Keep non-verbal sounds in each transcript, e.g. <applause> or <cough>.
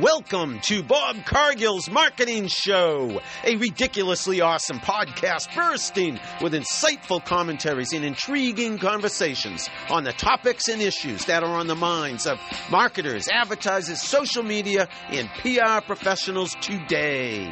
Welcome to Bob Cargill's Marketing Show, a ridiculously awesome podcast bursting with insightful commentaries and intriguing conversations on the topics and issues that are on the minds of marketers, advertisers, social media, and PR professionals today.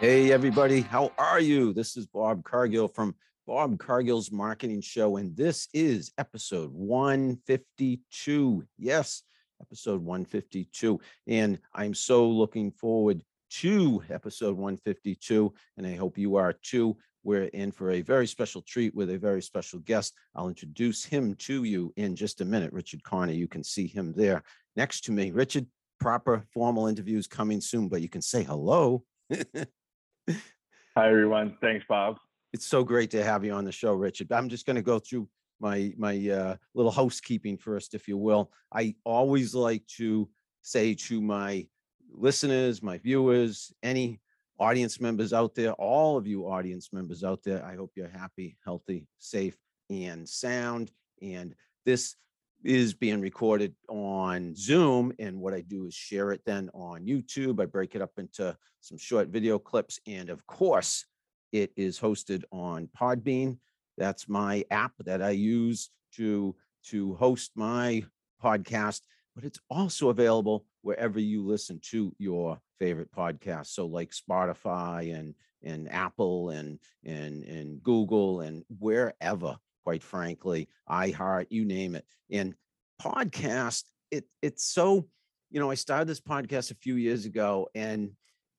Hey, everybody, how are you? This is Bob Cargill from Bob Cargill's Marketing Show, and this is episode 152. Yes, episode 152. And I'm so looking forward to episode 152, and I hope you are too. We're in for a very special treat with a very special guest. I'll introduce him to you in just a minute. Richard Carney, you can see him there next to me. Richard, proper formal interviews coming soon, but you can say hello. <laughs> Hi, everyone. Thanks, Bob it's so great to have you on the show, Richard. I'm just going to go through my my uh, little housekeeping first, if you will. I always like to say to my listeners, my viewers, any audience members out there, all of you audience members out there, I hope you're happy, healthy, safe, and sound. And this is being recorded on Zoom. And what I do is share it then on YouTube. I break it up into some short video clips. And of course, it is hosted on Podbean. That's my app that I use to to host my podcast, but it's also available wherever you listen to your favorite podcast. So like Spotify and and Apple and and and Google and wherever, quite frankly, iHeart, you name it. And podcast, it it's so, you know, I started this podcast a few years ago and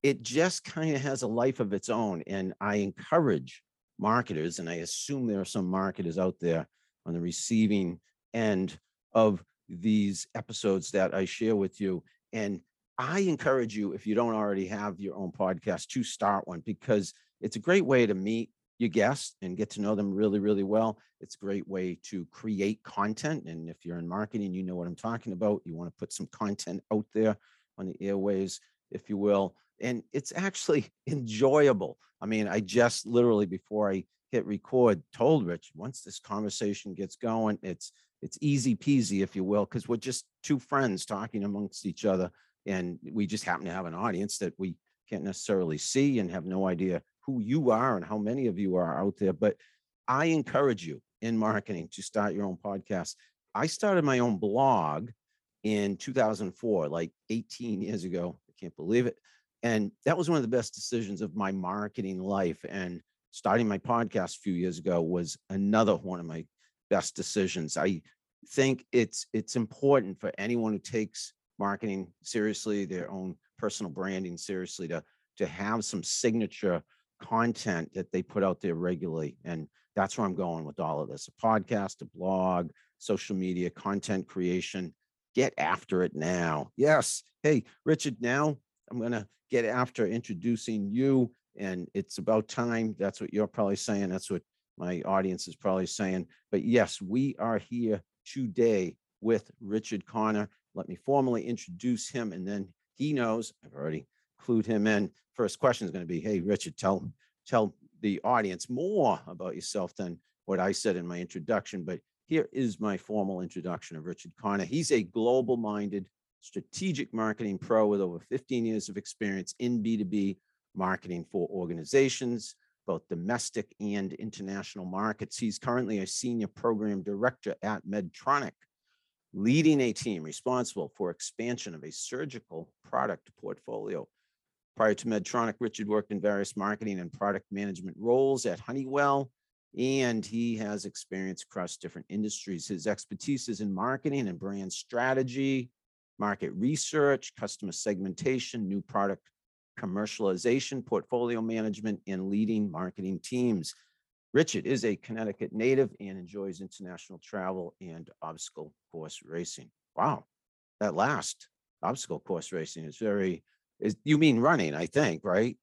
it just kind of has a life of its own. And I encourage marketers, and I assume there are some marketers out there on the receiving end of these episodes that I share with you. And I encourage you, if you don't already have your own podcast, to start one because it's a great way to meet your guests and get to know them really, really well. It's a great way to create content. And if you're in marketing, you know what I'm talking about. You want to put some content out there on the airways, if you will and it's actually <laughs> enjoyable. I mean, I just literally before I hit record told Rich once this conversation gets going, it's it's easy peasy, if you will, because we're just two friends talking amongst each other, and we just happen to have an audience that we can't necessarily see and have no idea who you are and how many of you are out there. But I encourage you in marketing to start your own podcast. I started my own blog in 2004, like 18 years ago. I can't believe it. And that was one of the best decisions of my marketing life. And starting my podcast a few years ago was another one of my best decisions. I think it's it's important for anyone who takes marketing seriously, their own personal branding seriously, to to have some signature content that they put out there regularly. And that's where I'm going with all of this: a podcast, a blog, social media, content creation. Get after it now. Yes. Hey, Richard, now I'm going to get after introducing you. And it's about time. That's what you're probably saying. That's what my audience is probably saying. But yes, we are here today with Richard Connor. Let me formally introduce him, and then he knows I've already clued him in. First question is going to be, "Hey, Richard, tell tell the audience more about yourself than what I said in my introduction." But here is my formal introduction of Richard Connor. He's a global-minded strategic marketing pro with over 15 years of experience in B2B marketing for organizations, both domestic and international markets. He's currently a senior program director at Medtronic, leading a team responsible for expansion of a surgical product portfolio. Prior to Medtronic, Richard worked in various marketing and product management roles at Honeywell, and he has experience across different industries. His expertise is in marketing and brand strategy, market research, customer segmentation, new product commercialization, portfolio management, and leading marketing teams. Richard is a Connecticut native and enjoys international travel and obstacle course racing. Wow, that last obstacle course racing is very, is you mean running, I think, right?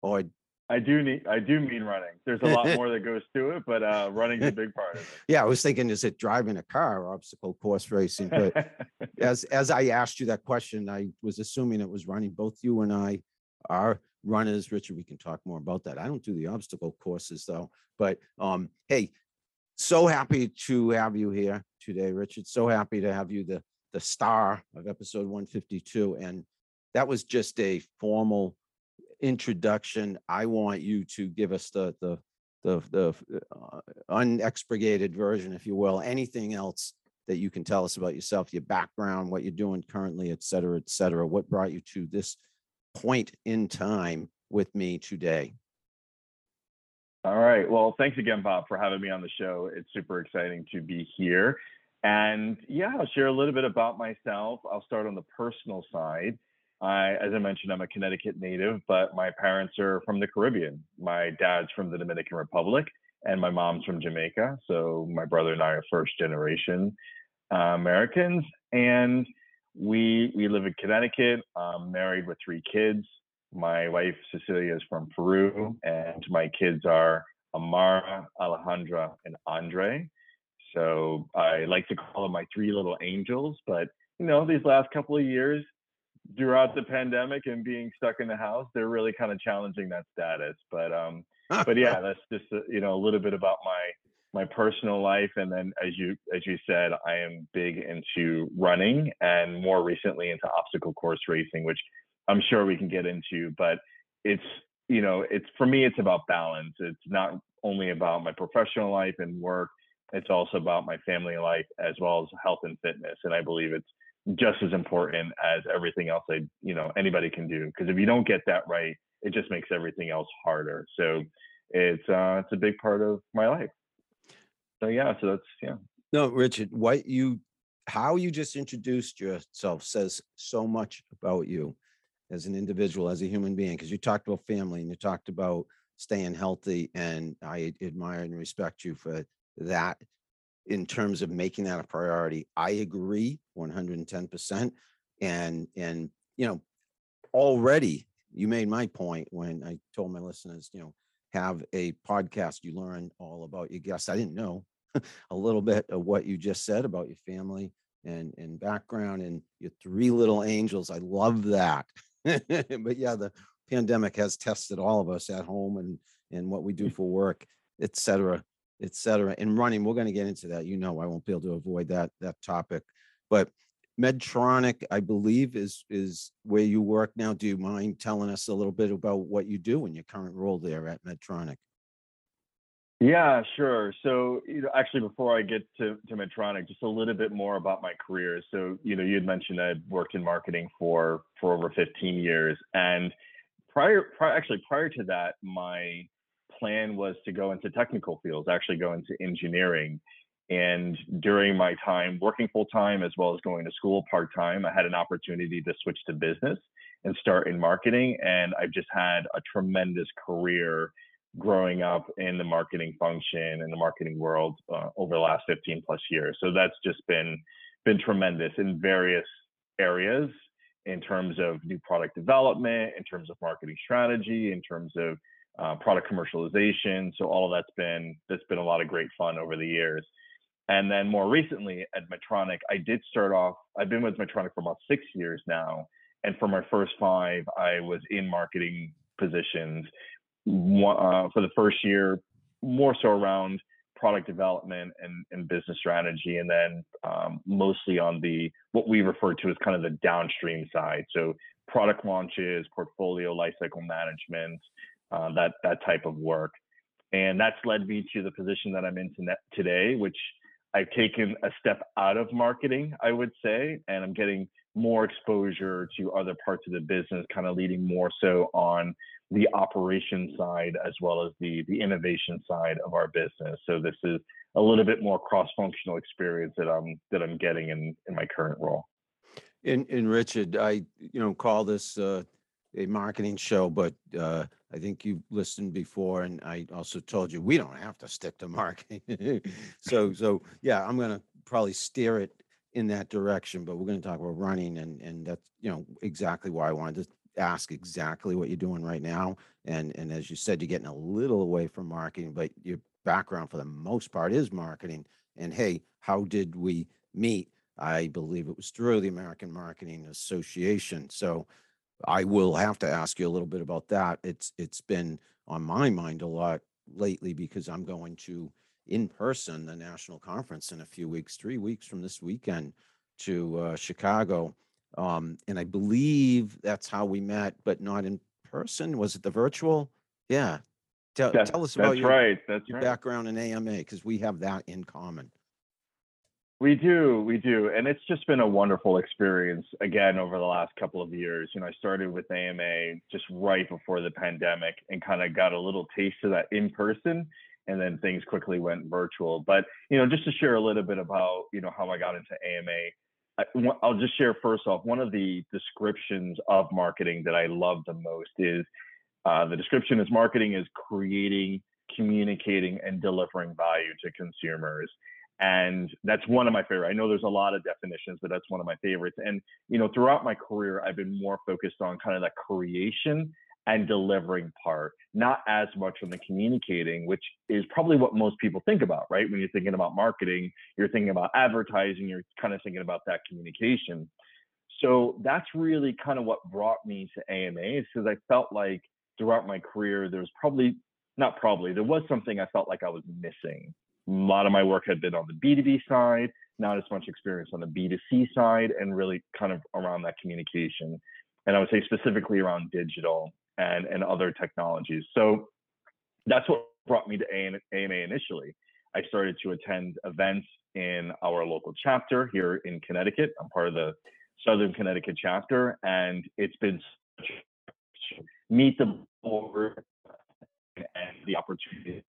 Or I do need I do mean running. There's a lot <laughs> more that goes to it, but uh running is a big part of it. Yeah, I was thinking, is it driving a car or obstacle course racing? But <laughs> as as I asked you that question, I was assuming it was running. Both you and I are runners. Richard, we can talk more about that. I don't do the obstacle courses though. But um, hey, so happy to have you here today, Richard. So happy to have you the the star of episode 152. And that was just a formal introduction. I want you to give us the, the, the, the uh, unexpurgated version, if you will, anything else that you can tell us about yourself, your background, what you're doing currently, et cetera, et cetera. What brought you to this point in time with me today? All right. Well, thanks again, Bob, for having me on the show. It's super exciting to be here. And yeah, I'll share a little bit about myself. I'll start on the personal side. I, as I mentioned, I'm a Connecticut native, but my parents are from the Caribbean. My dad's from the Dominican Republic, and my mom's from Jamaica. So my brother and I are first generation uh, Americans, and we we live in Connecticut. I'm married with three kids. My wife Cecilia is from Peru, and my kids are Amara, Alejandra, and Andre. So I like to call them my three little angels. But you know, these last couple of years, throughout the pandemic and being stuck in the house, they're really kind of challenging that status. But um, but yeah, that's just a, you know a little bit about my my personal life, and then as you as you said, I am big into running and more recently into obstacle course racing, which I'm sure we can get into. But it's you know it's for me it's about balance. It's not only about my professional life and work. It's also about my family life as well as health and fitness. And I believe it's just as important as everything else I, you know, anybody can do. Because if you don't get that right, it just makes everything else harder. So it's uh, it's a big part of my life. So yeah, so that's yeah. No, Richard, what you how you just introduced yourself says so much about you as an individual, as a human being, because you talked about family and you talked about staying healthy. And I admire and respect you for that in terms of making that a priority. I agree 110%. And, and, you know, already you made my point when I told my listeners, you know, have a podcast, you learn all about your guests. I didn't know <laughs> a little bit of what you just said about your family and, and background and your three little angels. I love that. <laughs> but yeah, the pandemic has tested all of us at home and, and what we do mm. for work, et cetera et cetera. And running, we're going to get into that. You know, I won't be able to avoid that that topic. But Medtronic, I believe, is is where you work now. Do you mind telling us a little bit about what you do in your current role there at Medtronic? Yeah, sure. So, you know, actually, before I get to, to Medtronic, just a little bit more about my career. So, you know, you had mentioned I'd worked in marketing for for over 15 years, and prior, prior actually prior to that, my plan was to go into technical fields, actually go into engineering. And during my time working full time as well as going to school part time, I had an opportunity to switch to business and start in marketing. And I've just had a tremendous career growing up in the marketing function in the marketing world uh, over the last 15 plus years. So that's just been been tremendous in various areas in terms of new product development, in terms of marketing strategy, in terms of uh, product commercialization. So all of that's been that's been a lot of great fun over the years. And then more recently at Medtronic, I did start off. I've been with Medtronic for about six years now, and for my first five, I was in marketing positions. Uh, for the first year, more so around product development and, and business strategy, and then um, mostly on the what we refer to as kind of the downstream side. So product launches, portfolio lifecycle management, uh, that that type of work, and that's led me to the position that I'm in today, which I've taken a step out of marketing, I would say, and I'm getting more exposure to other parts of the business, kind of leading more so on the operation side as well as the the innovation side of our business. So this is a little bit more cross-functional experience that I'm that I'm getting in in my current role. And, and Richard, I you know call this uh, a marketing show, but uh, I think you've listened before, and I also told you we don't have to stick to <laughs> marketing. so, so yeah, I'm to probably steer it in that direction, but we're to talk about running, and and that's you know exactly why I wanted to ask exactly what you're doing right now. And and as you said, you're getting a little away from marketing, but your background for the most part is marketing. And hey, how did we meet? I believe it was through the American Marketing Association. So I will have to ask you a little bit about that. It's it's been on my mind a lot lately because I'm going to in person the national conference in a few weeks, three weeks from this weekend. to uh, Chicago, um, and I believe that's how we met, but not in person. Was it the virtual? Yeah. Tell, That- tell us about That's your, right. That's your right. background in AMA because we have that in common. We do, we do. And it's just been a wonderful experience again over the last couple of years. You know, I started with AMA just right before the pandemic and kind of got a little taste of that in person and then things quickly went virtual. But, you know, just to share a little bit about, you know, how I got into AMA, I, I'll just share first off, one of the descriptions of marketing that I love the most is uh, the description is marketing is creating, communicating, and delivering value to consumers and that's one of my favorite. I know there's a lot of definitions, but that's one of my favorites. And you know, throughout my career, I've been more focused on kind of that creation and delivering part, not as much on the communicating, which is probably what most people think about, right? When you're thinking about marketing, you're thinking about advertising, you're kind of thinking about that communication. So that's really kind of what brought me to AMA, because I felt like throughout my career, there was probably not probably there was something I felt like I was missing a lot of my work had been on the B2B side, not as much experience on the B2C side, and really kind of around that communication. And I would say specifically around digital and, and other technologies. So that's what brought me to AMA initially. I started to attend events in our local chapter here in Connecticut. I'm part of the Southern Connecticut chapter, and it's been meet the board and the opportunity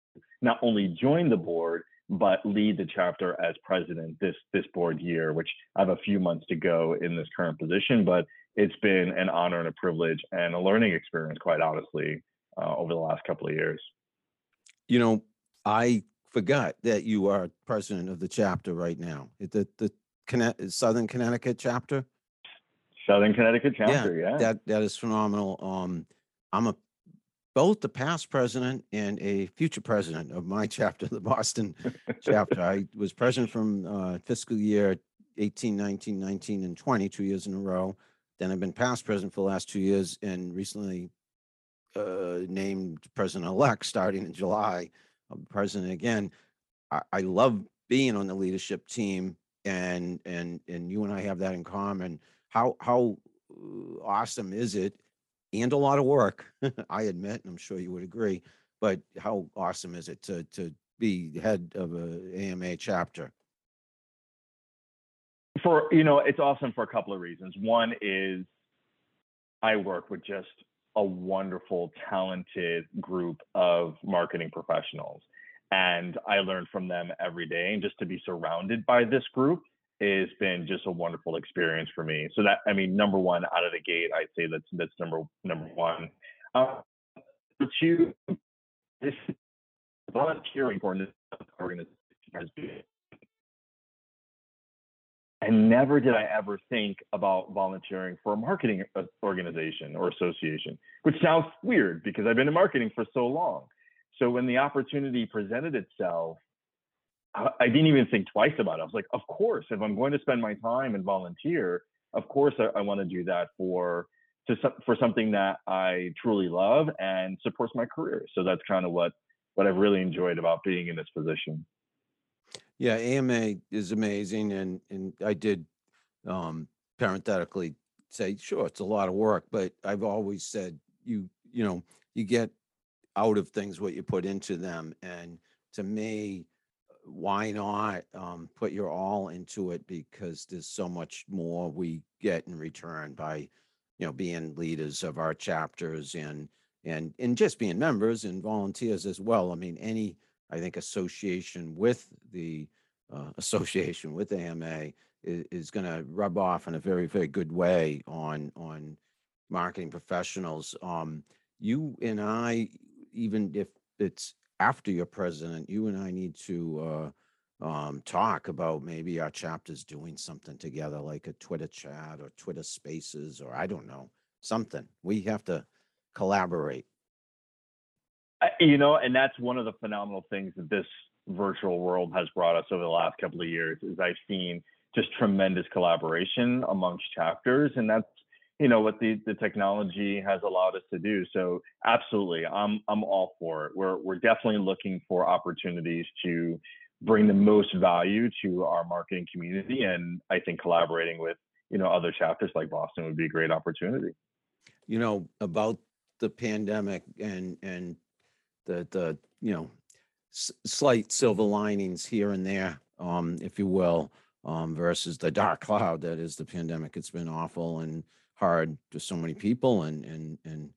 not only join the board but lead the chapter as president this this board year which i have a few months to go in this current position but it's been an honor and a privilege and a learning experience quite honestly uh, over the last couple of years You know, I forgot that you are president of the chapter right now. The the Conne- Southern Connecticut chapter. southern connecticut chapter yeah, That that is phenomenal. Um, I'm a both the past president and a future president of my <laughs> chapter, the Boston chapter. I was president from uh, fiscal year 18, 19, 19, and 20, two years in a row. Then I've been past president for the last two years and recently uh, named president-elect starting in July. I'm president again. I, I love being on the leadership team and and and you and I have that in common. How how uh, awesome is it? And a lot of work, <laughs> I admit, and I'm sure you would agree. But how awesome is it to to be head of a AMA chapter? for you know it's awesome for a couple of reasons one is i work with just a wonderful talented group of marketing professionals and i learn from them every day and just to be surrounded by this group has been just a wonderful experience for me so that i mean number one out of the gate i'd say that's that's number number one uh, two this volunteering for this organization has been and never did I ever think about volunteering for a marketing organization or association, which sounds weird because I've been in marketing for so long. So when the opportunity presented itself, I, didn't even think twice about it. I was like, of course, if I'm going to spend my time and volunteer, of course I, I want to do that for to for something that I truly love and supports my career. So that's kind of what what I've really enjoyed about being in this position. Yeah, AMA is amazing, and and I did um, parenthetically say, sure, it's a lot of work, but I've always said you you know you get out of things what you put into them, and to me, why not um, put your all into it because there's so much more we get in return by you know being leaders of our chapters and and and just being members and volunteers as well. I mean, any I think association with the uh, <laughs> association with AMA is, is going to rub off in a very very good way on on marketing professionals. Um, you and I, even if it's after you're president, you and I need to uh, um, talk about maybe our chapters doing something together, like a Twitter chat or Twitter Spaces, or I don't know something. We have to collaborate. You know, and that's one of the phenomenal things that this virtual world has brought us over the last couple of years is I've seen just tremendous collaboration amongst chapters, and that's you know what the the technology has allowed us to do. So absolutely, I'm I'm all for it. We're we're definitely looking for opportunities to bring the most value to our marketing community. And I think collaborating with you know other chapters like Boston would be a great opportunity. You know about the pandemic and and the the you know s- slight silver linings here and there, um, if you will, um, versus the dark cloud that is the pandemic. It's been awful and hard to so many people and and and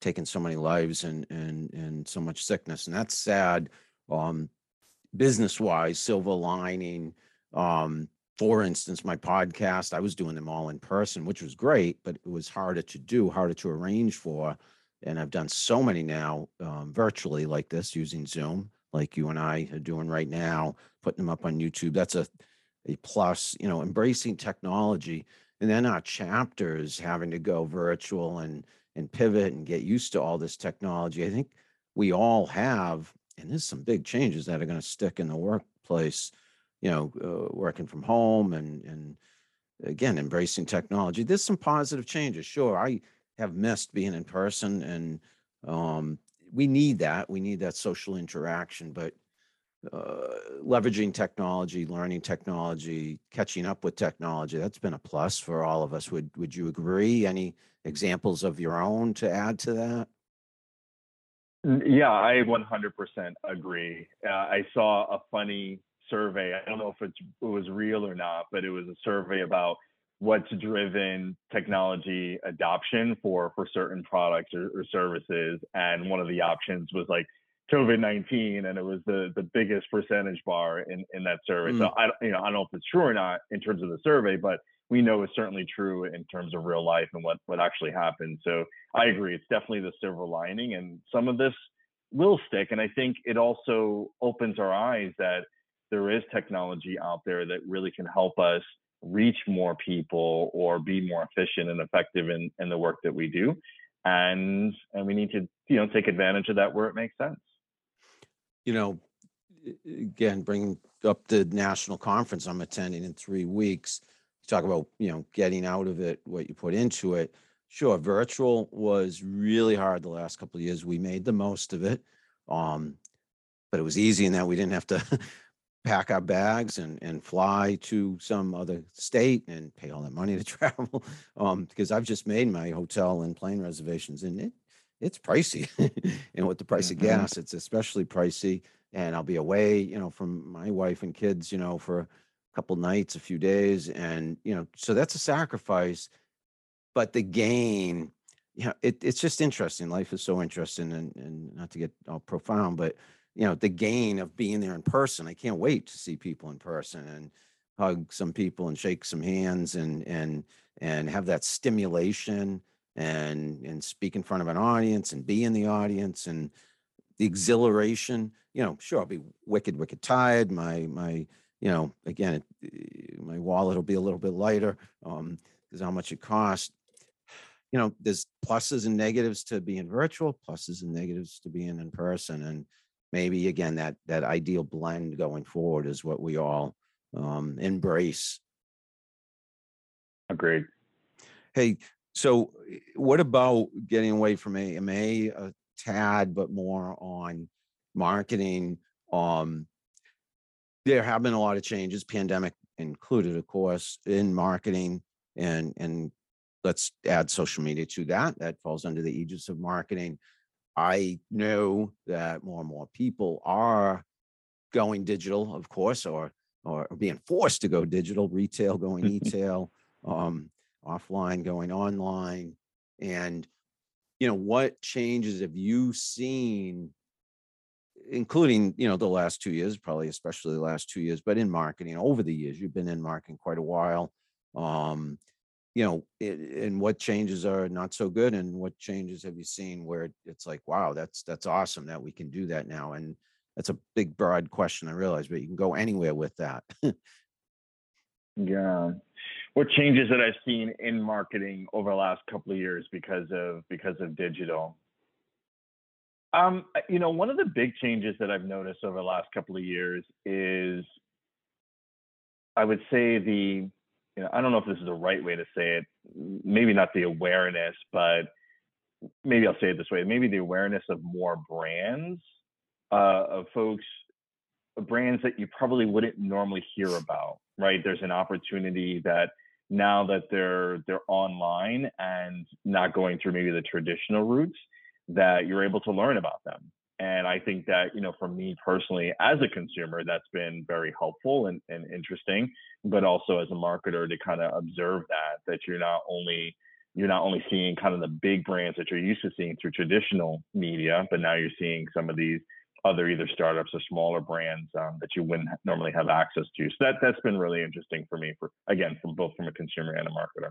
taken so many lives and and and so much sickness, and that's sad. Um, business wise, silver lining. Um, for instance, my podcast, I was doing them all in person, which was great, but it was harder to do, harder to arrange for. And I've done so many now um, virtually like this using Zoom, like you and I are doing right now, putting them up on YouTube. That's a, a plus, you know, embracing technology. And then our chapters having to go virtual and and pivot and get used to all this technology. I think we all have, and there's some big changes that are going to stick in the workplace you know, uh, working from home and and again embracing technology. There's some positive changes. Sure, I have missed being in person, and um, we need that. We need that social interaction, but uh, leveraging technology, learning technology, catching up with technology, that's been a plus for all of us. Would would you agree? Any examples of your own to add to that? Yeah, I 100% agree. Uh, I saw a funny survey. I don't know if it was real or not, but it was a survey about what's driven technology adoption for for certain products or, or services. And one of the options was like COVID nineteen, and it was the the biggest percentage bar in in that survey. Mm. So I you know I don't know if it's true or not in terms of the survey, but we know it's certainly true in terms of real life and what what actually happened. So I agree, it's definitely the silver lining, and some of this will stick. And I think it also opens our eyes that there is technology out there that really can help us reach more people or be more efficient and effective in, in the work that we do and and we need to you know take advantage of that where it makes sense you know again bringing up the national conference i'm attending in three weeks talk about you know getting out of it what you put into it. Sure virtual was really hard the last couple of years. We made the most of it um but it was easy in that we didn't have to <laughs> pack our bags and and fly to some other state and pay all that money to <laughs> travel um because i've just made my hotel and plane reservations and it it's pricey <laughs> and with the price mm-hmm. of gas it's especially pricey and i'll be away you know from my wife and kids you know for a couple nights a few days and you know so that's a sacrifice but the gain you know it, it's just interesting life is so interesting and and not to get all profound but you know the gain of being there in person i can't wait to see people in person and hug some people and shake some hands and and and have that stimulation and and speak in front of an audience and be in the audience and the exhilaration you know sure i'll be wicked wicked tired my my you know again it, my wallet will be a little bit lighter um because how much it costs you know there's pluses and negatives to being virtual pluses and negatives to being in person and maybe again that that ideal blend going forward is what we all um, embrace. Agreed. Hey, so eh, what about getting away from AMA a tad, but more on marketing? Um, there have been a lot of changes, pandemic included, of course, in marketing, and and let's add social media to that. That falls under the aegis of marketing. I know that more and more people are going digital, of course, or or being forced to go digital, retail going <laughs> e-tail, um, offline going online. And you know, what changes have you seen, including, you know, the last two years, probably especially the last two years, but in marketing over the years, you've been in marketing quite a while. Um, you know, it, and what changes are not so good, and what changes have you seen where it's like, wow, that's that's awesome that we can do that now, and that's a big broad question, I realize, but you can go anywhere with that. <laughs> yeah, what changes that I've seen in marketing over the last couple of years because of because of digital. Um, you know, one of the big changes that I've noticed over the last couple of years is, I would say the you know, I don't know if this is the right way to say it. Maybe not the awareness, but maybe I'll say it this way. Maybe the awareness of more brands, uh, of folks brands that you probably wouldn't normally hear about, right? There's an opportunity that now that they're they're online and not going through maybe the traditional routes that you're able to learn about them. And i think that you know for me personally as a consumer that's been very helpful and, and interesting but also as a marketer to kind of observe that that you're not only you're not only seeing kind of the big brands that you're used to seeing through traditional media but now you're seeing some of these other either startups or smaller brands um, that you wouldn't normally have access to. So that that's been really interesting for me. For again, from both from a consumer and a marketer.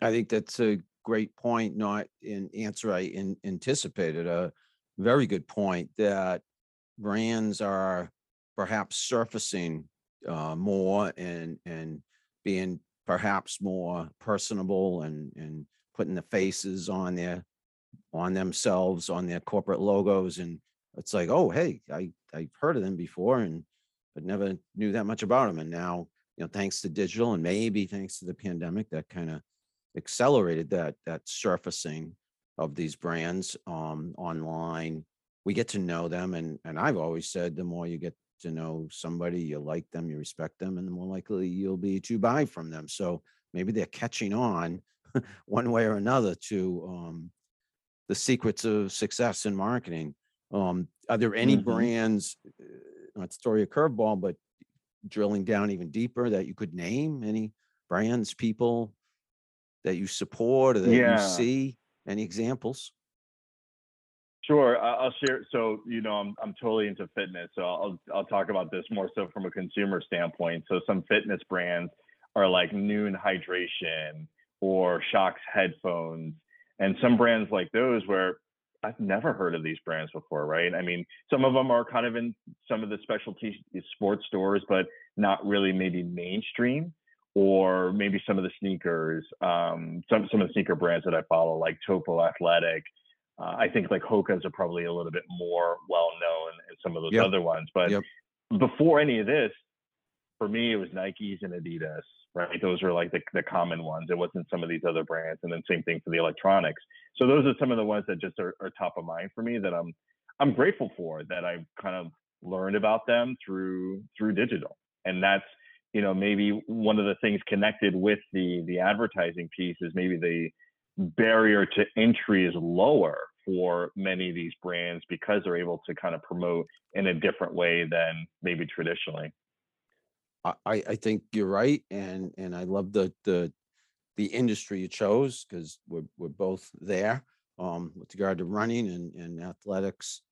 I think that's a great point. Not an answer I in, anticipated a very good point that brands are perhaps surfacing uh, more and and being perhaps more personable and and putting the faces on their on themselves on their corporate logos and it's like, oh, hey, I I've heard of them before and but never knew that much about them. And now, you know, thanks to digital and maybe thanks to the pandemic, that kind of accelerated that that surfacing of these brands um, online. We get to know them, and and I've always said the more you get to know somebody, you like them, you respect them, and the more likely you'll be to buy from them. So maybe they're catching on <laughs> one way or another to um, the secrets of success in marketing. Um, are there any Mhm. brands, uh, not you a curveball, but drilling down even deeper that you could name? Any brands, people that you support or that you see? Any examples? Sure, I'll share. So, you know, I'm I'm totally into fitness, so I'll I'll talk about this more so from a consumer standpoint. So, some fitness brands are like Nuun Hydration or Shokz headphones, and some brands like those where I've never heard of these brands before, right? I mean, some of them are kind of in some of the specialty sports stores, but not really maybe mainstream. Or maybe some of the sneakers, um, some some of the sneaker brands that I follow, like Topo Athletic, uh, I think like Hoka's are probably a little bit more well known and some of those Yep. other ones. But Yep. before any of this, for me, it was Nikes and Adidas, right? Those are like the, the common ones. It wasn't some of these other brands. And then same thing for the electronics. So those are some of the ones that just are, are top of mind for me that I'm I'm grateful for that I've kind of learned about them through through digital. And that's you know maybe one of the things connected with the the advertising piece is maybe the barrier to entry is lower for many of these brands because they're able to kind of promote in a different way than maybe traditionally. I, I think you're right, and and I love the the the industry you chose because we're we're both there um, with regard to running and and athletics,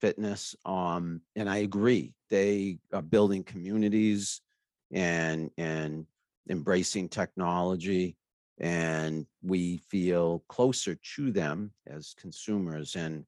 fitness. Um, and I agree, they are building communities and and embracing technology, and we feel closer to them as consumers, and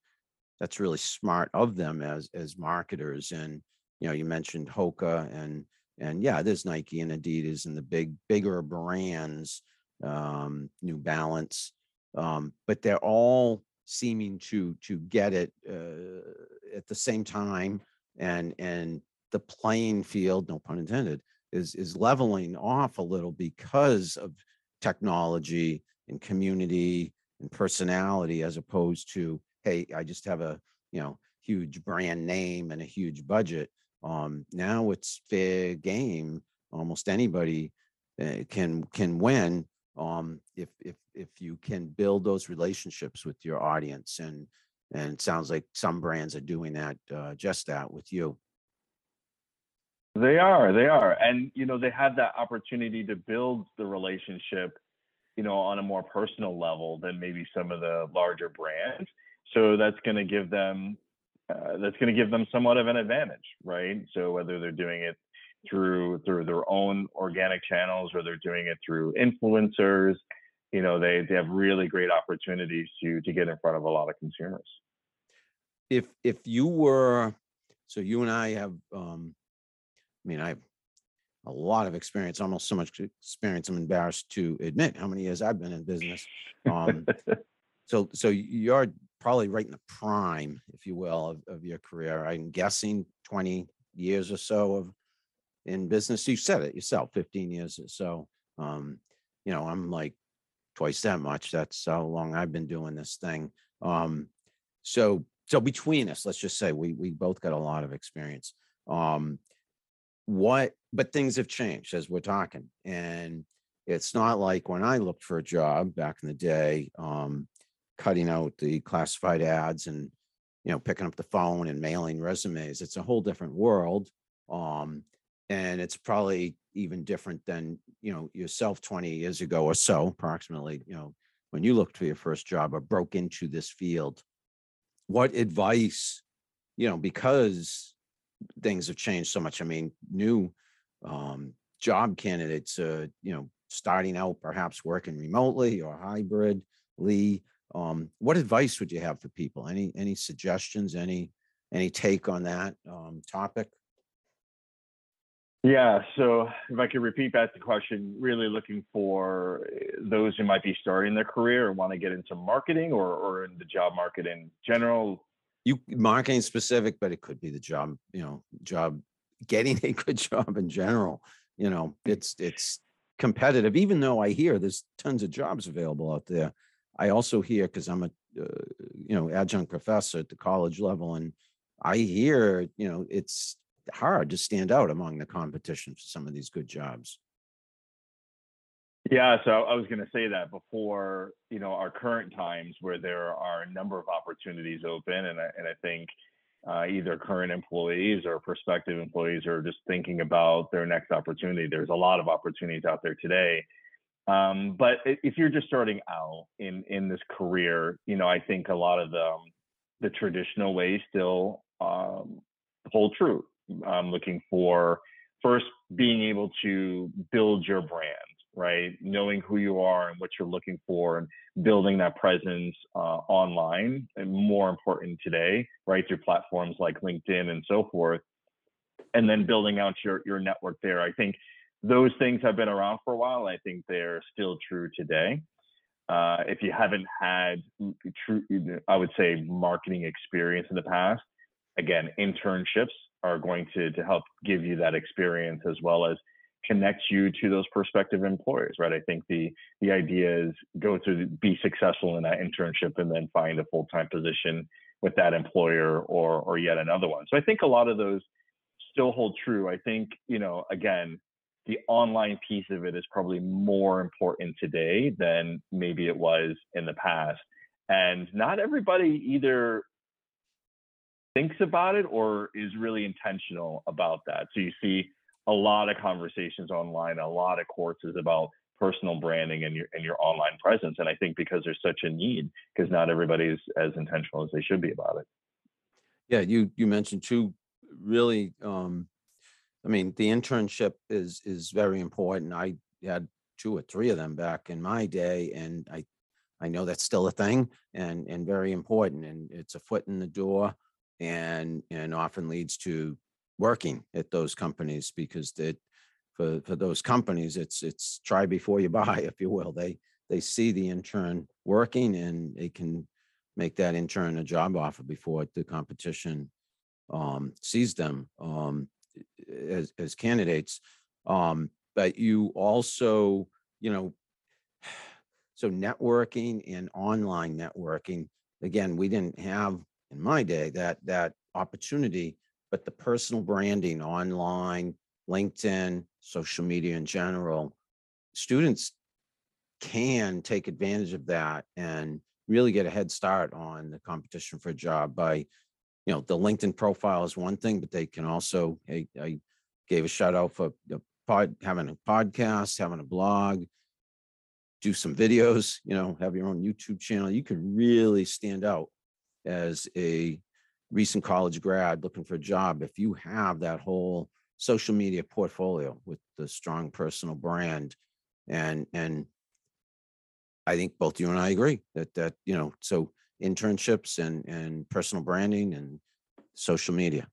that's really smart of them as as marketers. And you know, you mentioned Hoka and and yeah, there's Nike and Adidas and the big, bigger brands, um, New Balance, um, but they're all seeming to to get it uh, at the same time, and and the playing field, no pun intended, is is leveling off a little because of technology and community and personality, as opposed to hey, I just have a you know huge brand name and a huge budget um, now it's fair game. Almost anybody uh, can can win um, if if if you can build those relationships with your audience. And and it sounds like some brands are doing that, uh, just that with you. They are, they are. And you know, they have that opportunity to build the relationship, you know, on a more personal level than maybe some of the larger brands. So that's going to give them uh, that's going to give them somewhat of an advantage, right? So whether they're doing it through through their own organic channels or they're doing it through influencers, you know, they they have really great opportunities to to get in front of a lot of consumers. If if you were, so you and I have, um, I mean, I have a lot of experience, almost so much experience. I'm embarrassed to admit how many years I've been in business. Um, <laughs> so so you're probably right in the prime, if you will, of, of your career. I'm guessing 20 years or so of in business. You said it yourself, 15 years or so. Um, you know, I'm like twice that much. That's how long I've been doing this thing. Um, so so between us, let's just say we we both got a lot of experience. Um, what, but things have changed as we're talking. And it's not like when I looked for a job back in the day, um, cutting out the classified ads and, you know, picking up the phone and mailing resumes. It's a whole different world. Um, and it's probably even different than, you know, yourself 20 years ago or so, approximately, you know, when you looked for your first job or broke into this field. What advice, you know, because things have changed so much. I mean, new um, job candidates, uh, you know, starting out perhaps working remotely or hybridly. Um, what advice would you have for people? Any any suggestions? Any any take on that um, topic? Yeah, so if I could repeat back the question, really looking for eh, those who might be starting their career or want to get into marketing or, or in the job market in general. You marketing specific, but it could be the job, you know, job <laughs> getting a good job in general. You know, it's it's competitive, even though I hear there's tons of jobs available out there. I also hear because I'm a uh, you know adjunct professor at the college level, and I hear you know it's hard to stand out among the competition for some of these good jobs. Yeah, so I was going to say that before, you know, our current times where there are a number of opportunities open, and I, and I think uh, either current employees or prospective employees are just thinking about their next opportunity. There's a lot of opportunities out there today. Um, but if you're just starting out in in this career, you know, I think a lot of the um, the traditional ways still um, hold true. I'm looking for first being able to build your brand, right? Knowing who you are and what you're looking for, and building that presence uh, online, and more important today, right, through platforms like LinkedIn and so forth, and then building out your your network there. I think those things have been around for a while. I think they're still true today. Uh, if you haven't had true, I would say marketing experience in the past, again, internships are going to to help give you that experience as well as connect you to those prospective employers, right? I think the the idea is go to be successful in that internship and then find a full time position with that employer or or yet another one. So I think a lot of those still hold true. I think you know again the online piece of it is probably more important today than maybe it was in the past. And not everybody either thinks about it or is really intentional about that. So you see a lot of conversations online, a lot of courses about personal branding and your and your online presence. And I think because there's such a need, because not everybody's as intentional as they should be about it. Yeah, you you mentioned two really um I mean the internship is is very important. I had two or three of them back in my day and I I know that's still a thing and and very important and it's a foot in the door and and often leads to working at those companies because that for for those companies it's it's try before you <laughs> buy if you will they they see the intern working and they can make that intern a job offer before the competition um, sees them um, as as candidates um, but you also you know <sighs> so networking and online networking again we didn't have in my day that that opportunity but the personal branding online linkedin social media in general students can take advantage of that and really get a head start on the competition for a job by you know the linkedin profile is one thing but they can also hey, i gave a shout out for pod having a podcast having a blog. Do some videos you know have your own youtube channel. You can really stand out as a recent college grad looking for a job, if you have that whole social media portfolio with the strong personal brand. And and I think both you and I agree that that you know so internships and and personal branding and social media.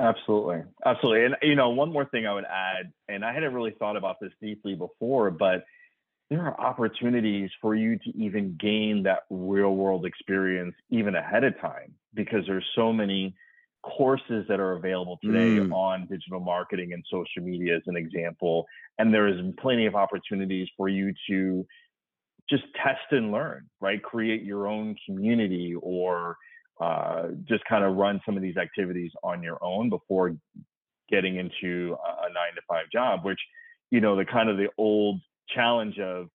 Absolutely. Absolutely. And you know, one more thing I would add, and I hadn't really thought about this deeply before, but there are opportunities for you to even gain that real world experience even ahead of time because there's so many courses that are available today mm. on digital marketing and social media as an example and there is plenty of opportunities for you to just test and learn right create your own community or uh, just kind of run some of these activities on your own before getting into a, nine to five job, which, you know, the kind of the old challenge of,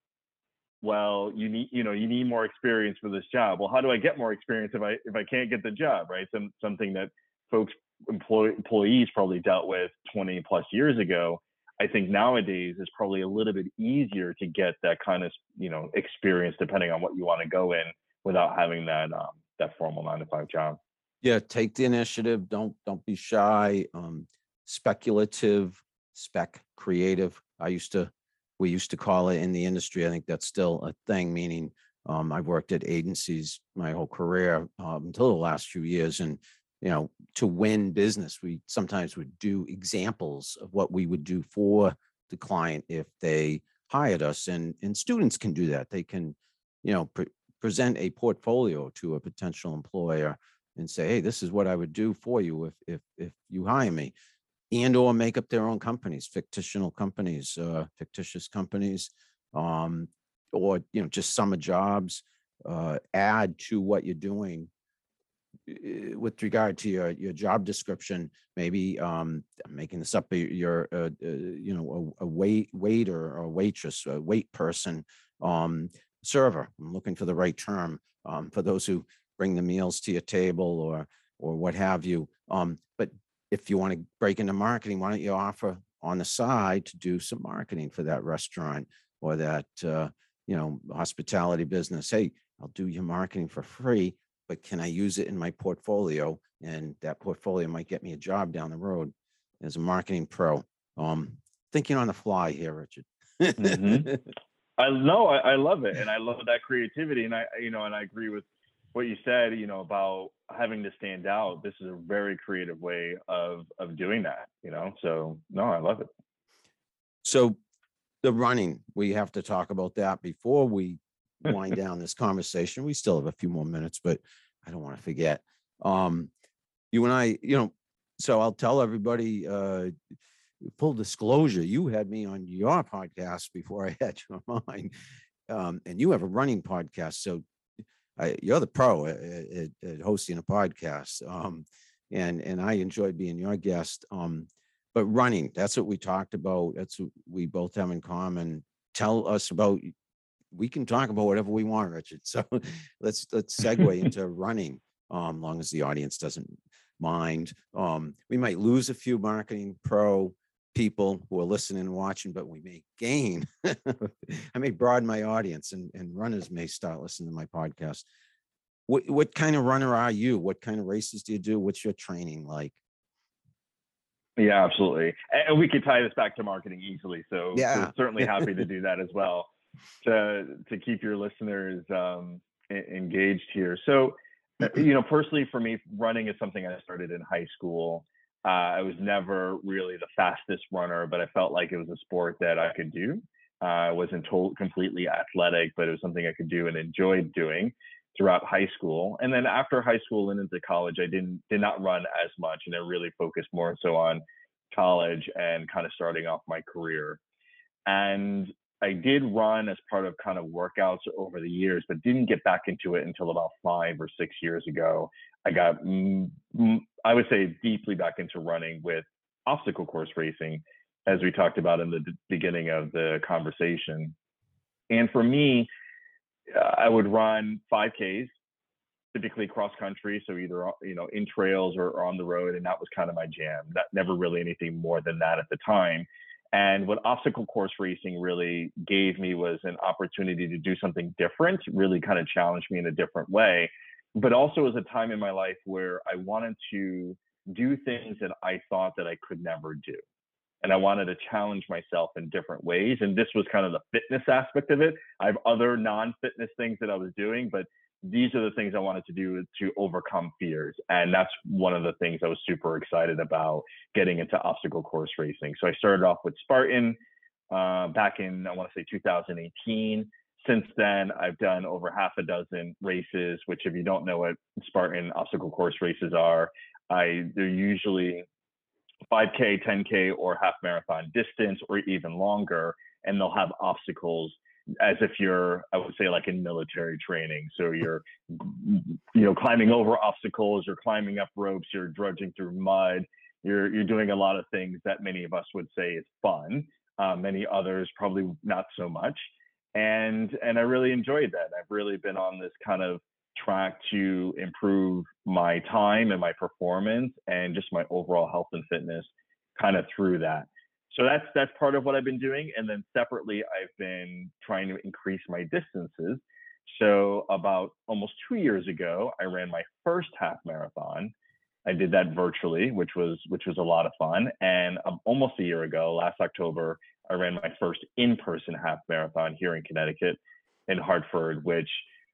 well, you need, you know, you need more experience for this job. Well, how do I get more experience if I if I can't get the job, right? Some something that folks employ, employees probably dealt with 20 plus years ago. I think nowadays is probably a little bit easier to get that kind of you know experience depending on what you want to go in without having that um, that formal nine to five job. Yeah, take the initiative. Don't don't be shy. Um, speculative, spec creative. I used to, we used to call it in the industry. I think that's still a thing. Meaning, um, I've worked at agencies my whole career um, until the last few years, and you know, to win business, we sometimes would do examples of what we would do for the client if they hired us, and and students can do that. They can, you know, pre- present a portfolio to a potential employer and say, hey, this is what I would do for you if if if you hire me, and or make up their own companies, fictional companies, uh, fictitious companies, um, or you know, just summer jobs. Uh, add to what you're doing with regard to your your job description, maybe um, I'm making this up. You're you know a, a wait waiter or waitress, a wait person, um, server. I'm looking for the right term um, for those who bring the meals to your table or or what have you. Um, but if you want to break into marketing, why don't you offer on the side to do some marketing for that restaurant or that uh, you know hospitality business? Hey, I'll do your marketing for free but can I use it in my portfolio? And that portfolio might get me a job down the road as a marketing pro. Um, thinking on the fly here, Richard. mm-hmm. <laughs> I know, I, I, love it, and I love that creativity, and I, you know, and I agree with what you said, you know, about having to stand out. This is a very creative way of of doing that, you know. So no, I love it. So the running, we have to talk about that before we wind down this conversation. We still have a few more minutes, but I don't want to forget. Um, you and I, you know, so I'll tell everybody, uh, full disclosure, you had me on your podcast before I <laughs> had you on mine. Um, and you have a running podcast. So I, you're the pro at, at, at, hosting a podcast. Um, and, and I enjoyed being your guest. Um, but running, that's what we talked about. That's what we both have in common. Tell us about we can talk about whatever we want, Richard. So <laughs> let's let's segue <laughs> into running. Um, long as the audience doesn't mind. Um, we might lose a few marketing pro people who are listening and watching, but we may gain. <laughs> I may broaden my audience, and and runners may start listening to my podcast. What what kind of runner are you? What kind of races do you do? What's your training like? Yeah, absolutely. And we could tie this back to marketing easily. So, yeah. so certainly happy to do that as well to to keep your listeners um, engaged here. So, uh, mm-hmm. you know, personally for me, running is something I started in high school. Uh, I was never really the fastest runner, but I felt like it was a sport that I could do. Uh, I wasn't told completely athletic, but it was something I could do and enjoyed doing throughout high school. And then after high school and into college, I didn't did not run as much, and I really focused more so on college and kind of starting off my career. And I did run as part of kind of workouts over the years, but didn't get back into it until about five or six years ago. I got, I would say, deeply back into running with obstacle course racing, as we talked about in the beginning of the conversation. And for me, uh, I would run 5Ks, typically cross country, so either you know in trails or, or on the road, and that was kind of my jam. That never really anything more than that at the time. And what obstacle course racing really gave me was an opportunity to do something different, really kind of challenged me in a different way. But also was a time in my life where I wanted to do things that I thought that I could never do. And I wanted to challenge myself in different ways. And this was kind of the fitness aspect of it. I have other non fitness things that I was doing, but these are the things I wanted to do to overcome fears. And that's one of the things I was super excited about getting into obstacle course racing. So I started off with Spartan uh, back in, I want to say 2018. Since then, I've done over half a dozen races, which, if you don't know what Spartan obstacle course races are, I they're usually 5K, 10K, or half marathon distance, or even longer, and they'll have obstacles as if you're, I would say, like in military training. So you're, you know, climbing over obstacles, you're climbing up ropes, you're drudging through mud, you're you're doing a lot of things that many of us would say is fun. Uh, many others probably not so much. And and I really enjoyed that. I've really been on this kind of track to improve my time and my performance and just my overall health and fitness kind of through that. So that's that's part of what I've been doing. And then separately, I've been trying to increase my distances. So about almost two years ago, I ran my first half marathon. I did that virtually, which was which was a lot of fun. And um, almost a year ago, last October, I ran my first in-person half marathon here in Connecticut, in Hartford, which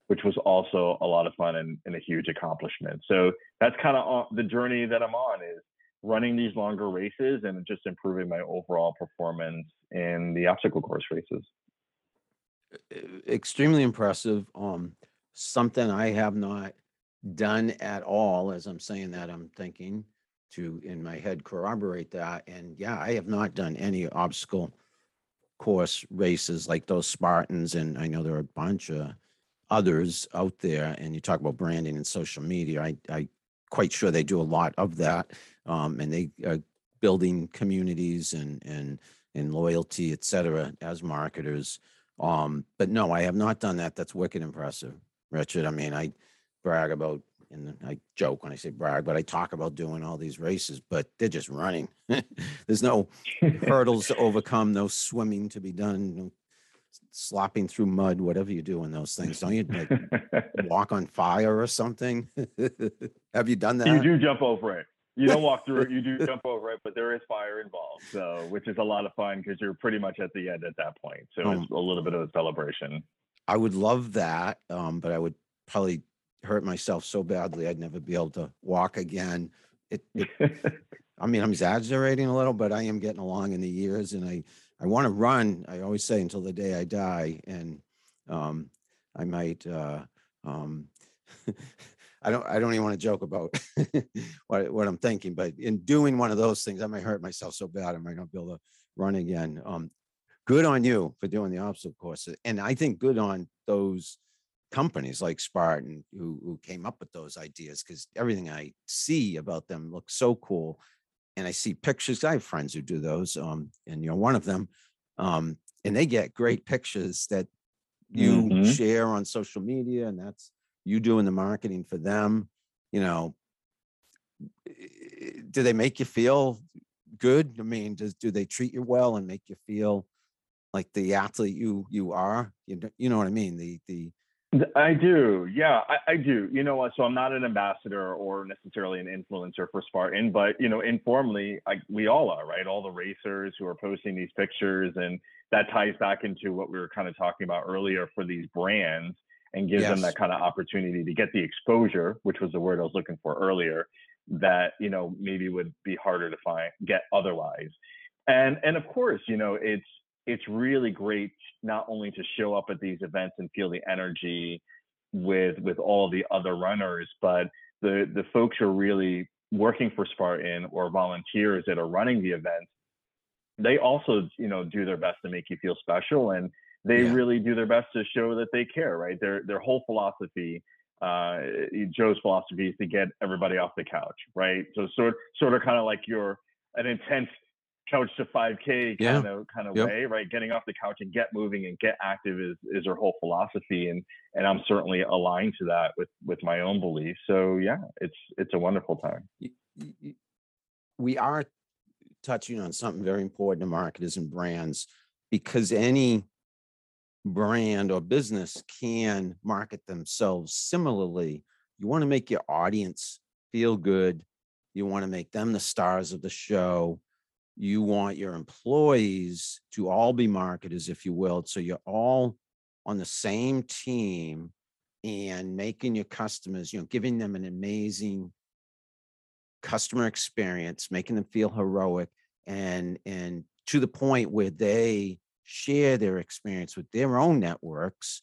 which was also a lot of fun and, and a huge accomplishment. So that's kind of the journey that I'm on is running these longer races and just improving my overall performance in the obstacle course races. Extremely impressive. Um, something I have not done at all. As I'm saying that, I'm thinking to in my head corroborate that. And yeah, I have not done any obstacle course races like those Spartans, and I know there are a bunch of others out there. And you talk about branding and social media. I I quite sure they do a lot of that um, and they are building communities and and and loyalty, et cetera, as marketers. Um, but no, I have not done that. That's wicked impressive, Richard. I mean, I brag about and I joke when I say brag, but I talk about doing all these races, but they're just running. <laughs> There's no hurdles to <laughs> overcome, no swimming to be done, no slopping through mud, whatever you do in those things. Don't you like <laughs> walk on fire or something? Have you done that? You do jump over it you don't walk through it, you do <laughs> jump over it, but there is fire involved. So, which is a lot of fun because you're pretty much at the end at that point. So um, it's a little bit of a celebration. I would love that, um, but I would probably hurt myself so badly I'd never be able to walk again. It, it <laughs> I mean, I'm exaggerating a little, but I am getting along in the years, and I I want to run. I always say until the day I die, and um, I might. Uh, um, <laughs> I don't I don't even want to joke about <laughs> what what I'm thinking, but in doing one of those things, I might hurt myself so bad I might not be able to run again. Um, good on you for doing the obstacle courses, and I think good on those companies like Spartan who who came up with those ideas because everything I see about them looks so cool, and I see pictures. I have friends who do those, um, and you're one of them, um, and they get great pictures that you mm-hmm. share on social media, and that's you doing the marketing for them, you know, eh, do they make you feel good? I mean, does do they treat you well and make you feel like the athlete you you are? You know, you know what I mean? The the I do. Yeah, I, I, do. You know what? So I'm not an ambassador or necessarily an influencer for Spartan, but you know, informally, I, we all are, right? All the racers who are posting these pictures, and that ties back into what we were kind of talking about earlier for these brands and gives yes. them that kind of opportunity to get the exposure, which was the word I was looking for earlier, that you know maybe would be harder to find get otherwise. And and of course, you know, it's it's really great not only to show up at these events and feel the energy with with all the other runners, but the the folks who are really working for Spartan or volunteers that are running the events, they also you know do their best to make you feel special and they yeah. really do their best to show that they care, right? Their their whole philosophy, uh, Joe's philosophy is to get everybody off the couch, right? So sort sort of kind of like your an intense couch to 5k kind yeah. of kind of yep. way right getting off the couch and get moving and get active is is her whole philosophy and and i'm certainly aligned to that with with my own beliefs so yeah it's it's a wonderful time we are touching on something very important to marketers and brands because any brand or business can market themselves similarly. You want to make your audience feel good. You want to make them the stars of the show. You want your employees to all be marketers, if you will. So you're all on the same team and making your customers, you know, giving them an amazing customer experience, making them feel heroic and and to the point where they share their experience with their own networks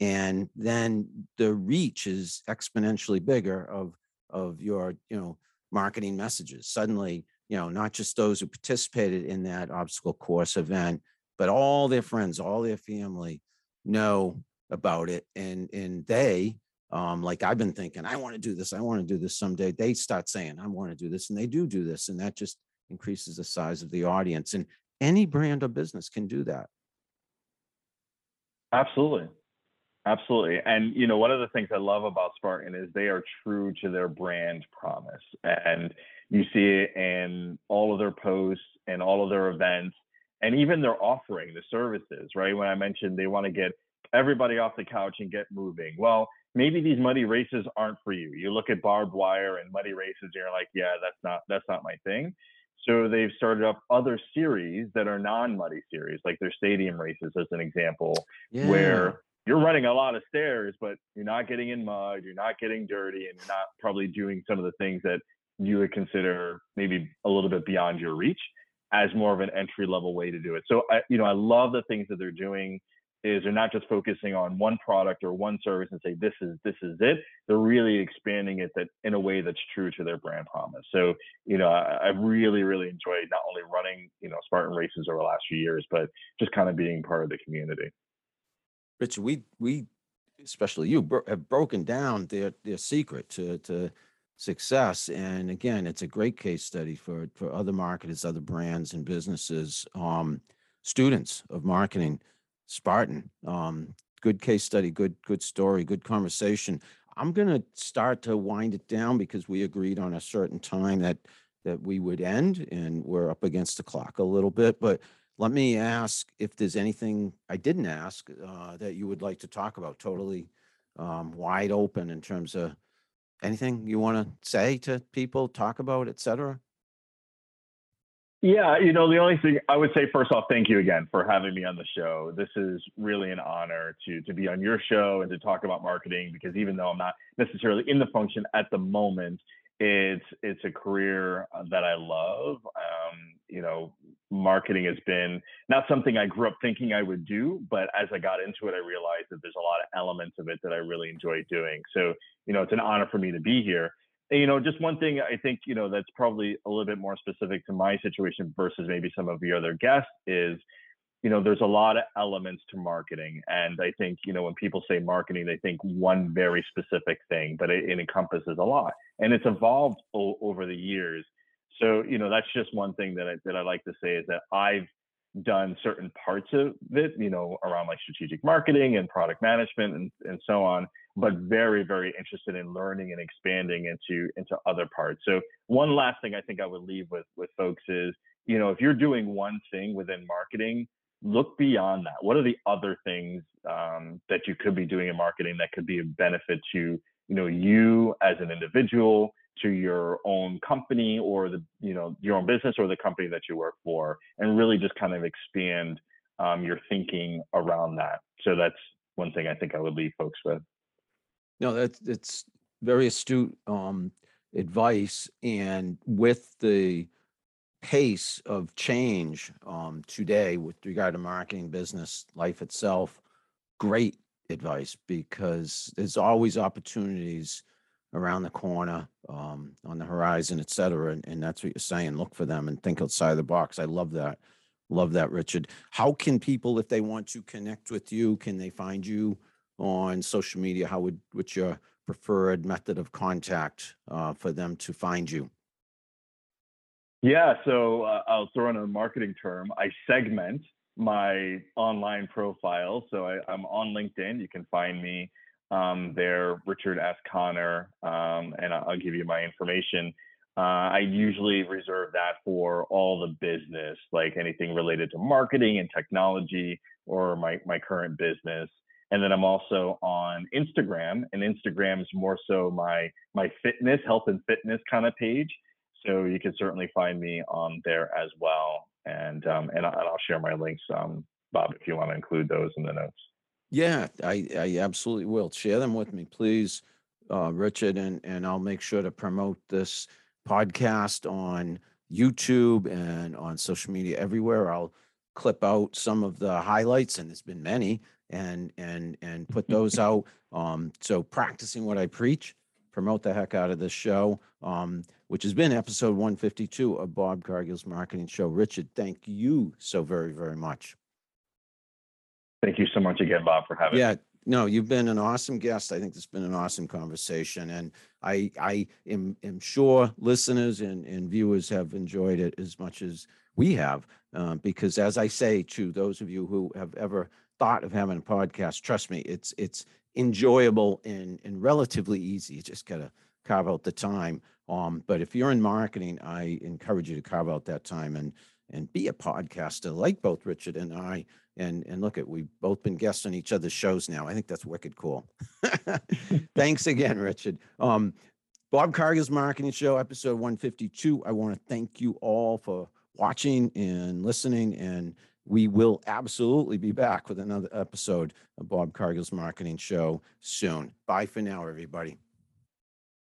and then the reach is exponentially bigger of of your you know marketing messages. Suddenly you know not just those who participated in that obstacle course event but all their friends all their family know about it and and they um like I've been thinking I want to do this I want to do this someday they start saying I want to do this and they do do this and that just increases the size of the audience and any brand or business can do that Absolutely. Absolutely. And you know, one of the things I love about Spartan is they are true to their brand promise. And you see it in all of their posts and all of their events and even their offering, the services, right? When I mentioned they want to get everybody off the couch and get moving. Well, maybe these muddy races aren't for you. You look at barbed wire and muddy races and you're like, yeah, that's not that's not my thing. So they've started up other series that are non-muddy series, like their stadium races, as an example, yeah. where you're running a lot of stairs, but you're not getting in mud, you're not getting dirty, and you're not probably doing some of the things that you would consider maybe a little bit beyond your reach as more of an entry level way to do it. So I, you know, I love the things that they're doing is they're not just focusing on one product or one service and say this is this is it. They're really expanding it that in a way that's true to their brand promise. So you know, I, really really enjoyed not only running you know Spartan races over the last few years, but just kind of being part of the community. Richard, we we especially you bro- have broken down their their secret to to success, and again, it's a great case study for for other marketers, other brands and businesses, um, students of marketing. Spartan, um, good case study, good good story, good conversation. I'm gonna start to wind it down because we agreed on a certain time that that we would end, and we're up against the clock a little bit, but let me ask if there's anything I didn't ask uh, that you would like to talk about. Totally um, wide open in terms of anything you want to say to people, talk about, etc. Yeah, you know, the only thing I would say first off, thank you again for having me on the show. This is really an honor to to be on your show and to talk about marketing because even though I'm not necessarily in the function at the moment, it's it's a career uh, that I love. Um, you know, marketing has been not something I grew up thinking I would do, but as I got into it, I realized that there's a lot of elements of it that I really enjoy doing. So, you know, it's an honor for me to be here. You know, just one thing I think, you know, that's probably a little bit more specific to my situation versus maybe some of your other guests is, you know, there's a lot of elements to marketing. And I think, you know, when people say marketing, they think one very specific thing, but it, it encompasses a lot. And it's evolved o- over the years. So, you know, that's just one thing that I, that I like to say is that I've done certain parts of it, you know, around like strategic marketing and product management and, and so on, but very, very interested in learning and expanding into into other parts. So one last thing I think I would leave with with folks is, you know, if you're doing one thing within marketing, look beyond that. What are the other things um, that you could be doing in marketing that could be a benefit to, you know, you as an individual, to your own company or the you know your own business or the company that you work for and really just kind of expand um, your thinking around that. So that's one thing i think i would leave folks with. No that's it's very astute um, advice and with the pace of change um, today with regard to marketing business life itself great advice because there's always opportunities around the corner, um, on the horizon, et cetera. And, and that's what you're saying. Look for them and think outside the box. I love that. Love that, Richard. How can people, if they want to connect with you, can they find you on social media? How would, what's your preferred method of contact uh, for them to find you? Yeah, so uh, I'll throw in a marketing term. I segment my online profile. So I, I'm on LinkedIn. You can find me um, there, Richard S. Connor, um, and I'll give you my information. Uh, I usually reserve that for all the business, like anything related to marketing and technology or my, my current business. And then I'm also on Instagram, and Instagram is more so my my fitness, health and fitness kind of page. So you can certainly find me on there as well. And um, and, I'll share my links, um, Bob, if you want to include those in the notes. Yeah, I, I absolutely will. Share them with me, please, uh, Richard, and, and I'll make sure to promote this podcast on YouTube and on social media everywhere. I'll clip out some of the highlights, and there's been many, and and and put those <laughs> out. Um, so practicing what I preach, promote the heck out of this show, um, which has been episode 152 of Bob Cargill's Marketing Show. Richard, thank you so very, very much. Thank you so much again, Bob, for having me. Yeah, no, you've been an awesome guest. I think it's been an awesome conversation, and I I am am sure listeners and and viewers have enjoyed it as much as we have. Um, because as I say to those of you who have ever thought of having a podcast, trust me, it's it's enjoyable and and relatively easy. You just gotta carve out the time. Um, but if you're in marketing, I encourage you to carve out that time and and be a podcaster like both Richard and I. And and look at we've both been guests on each other's shows now. I think that's wicked cool. <laughs> Thanks again, Richard. Um, Bob Cargill's Marketing Show, episode 152. I want to thank you all for watching and listening. And we will absolutely be back with another episode of Bob Cargill's Marketing Show soon. Bye for now, everybody.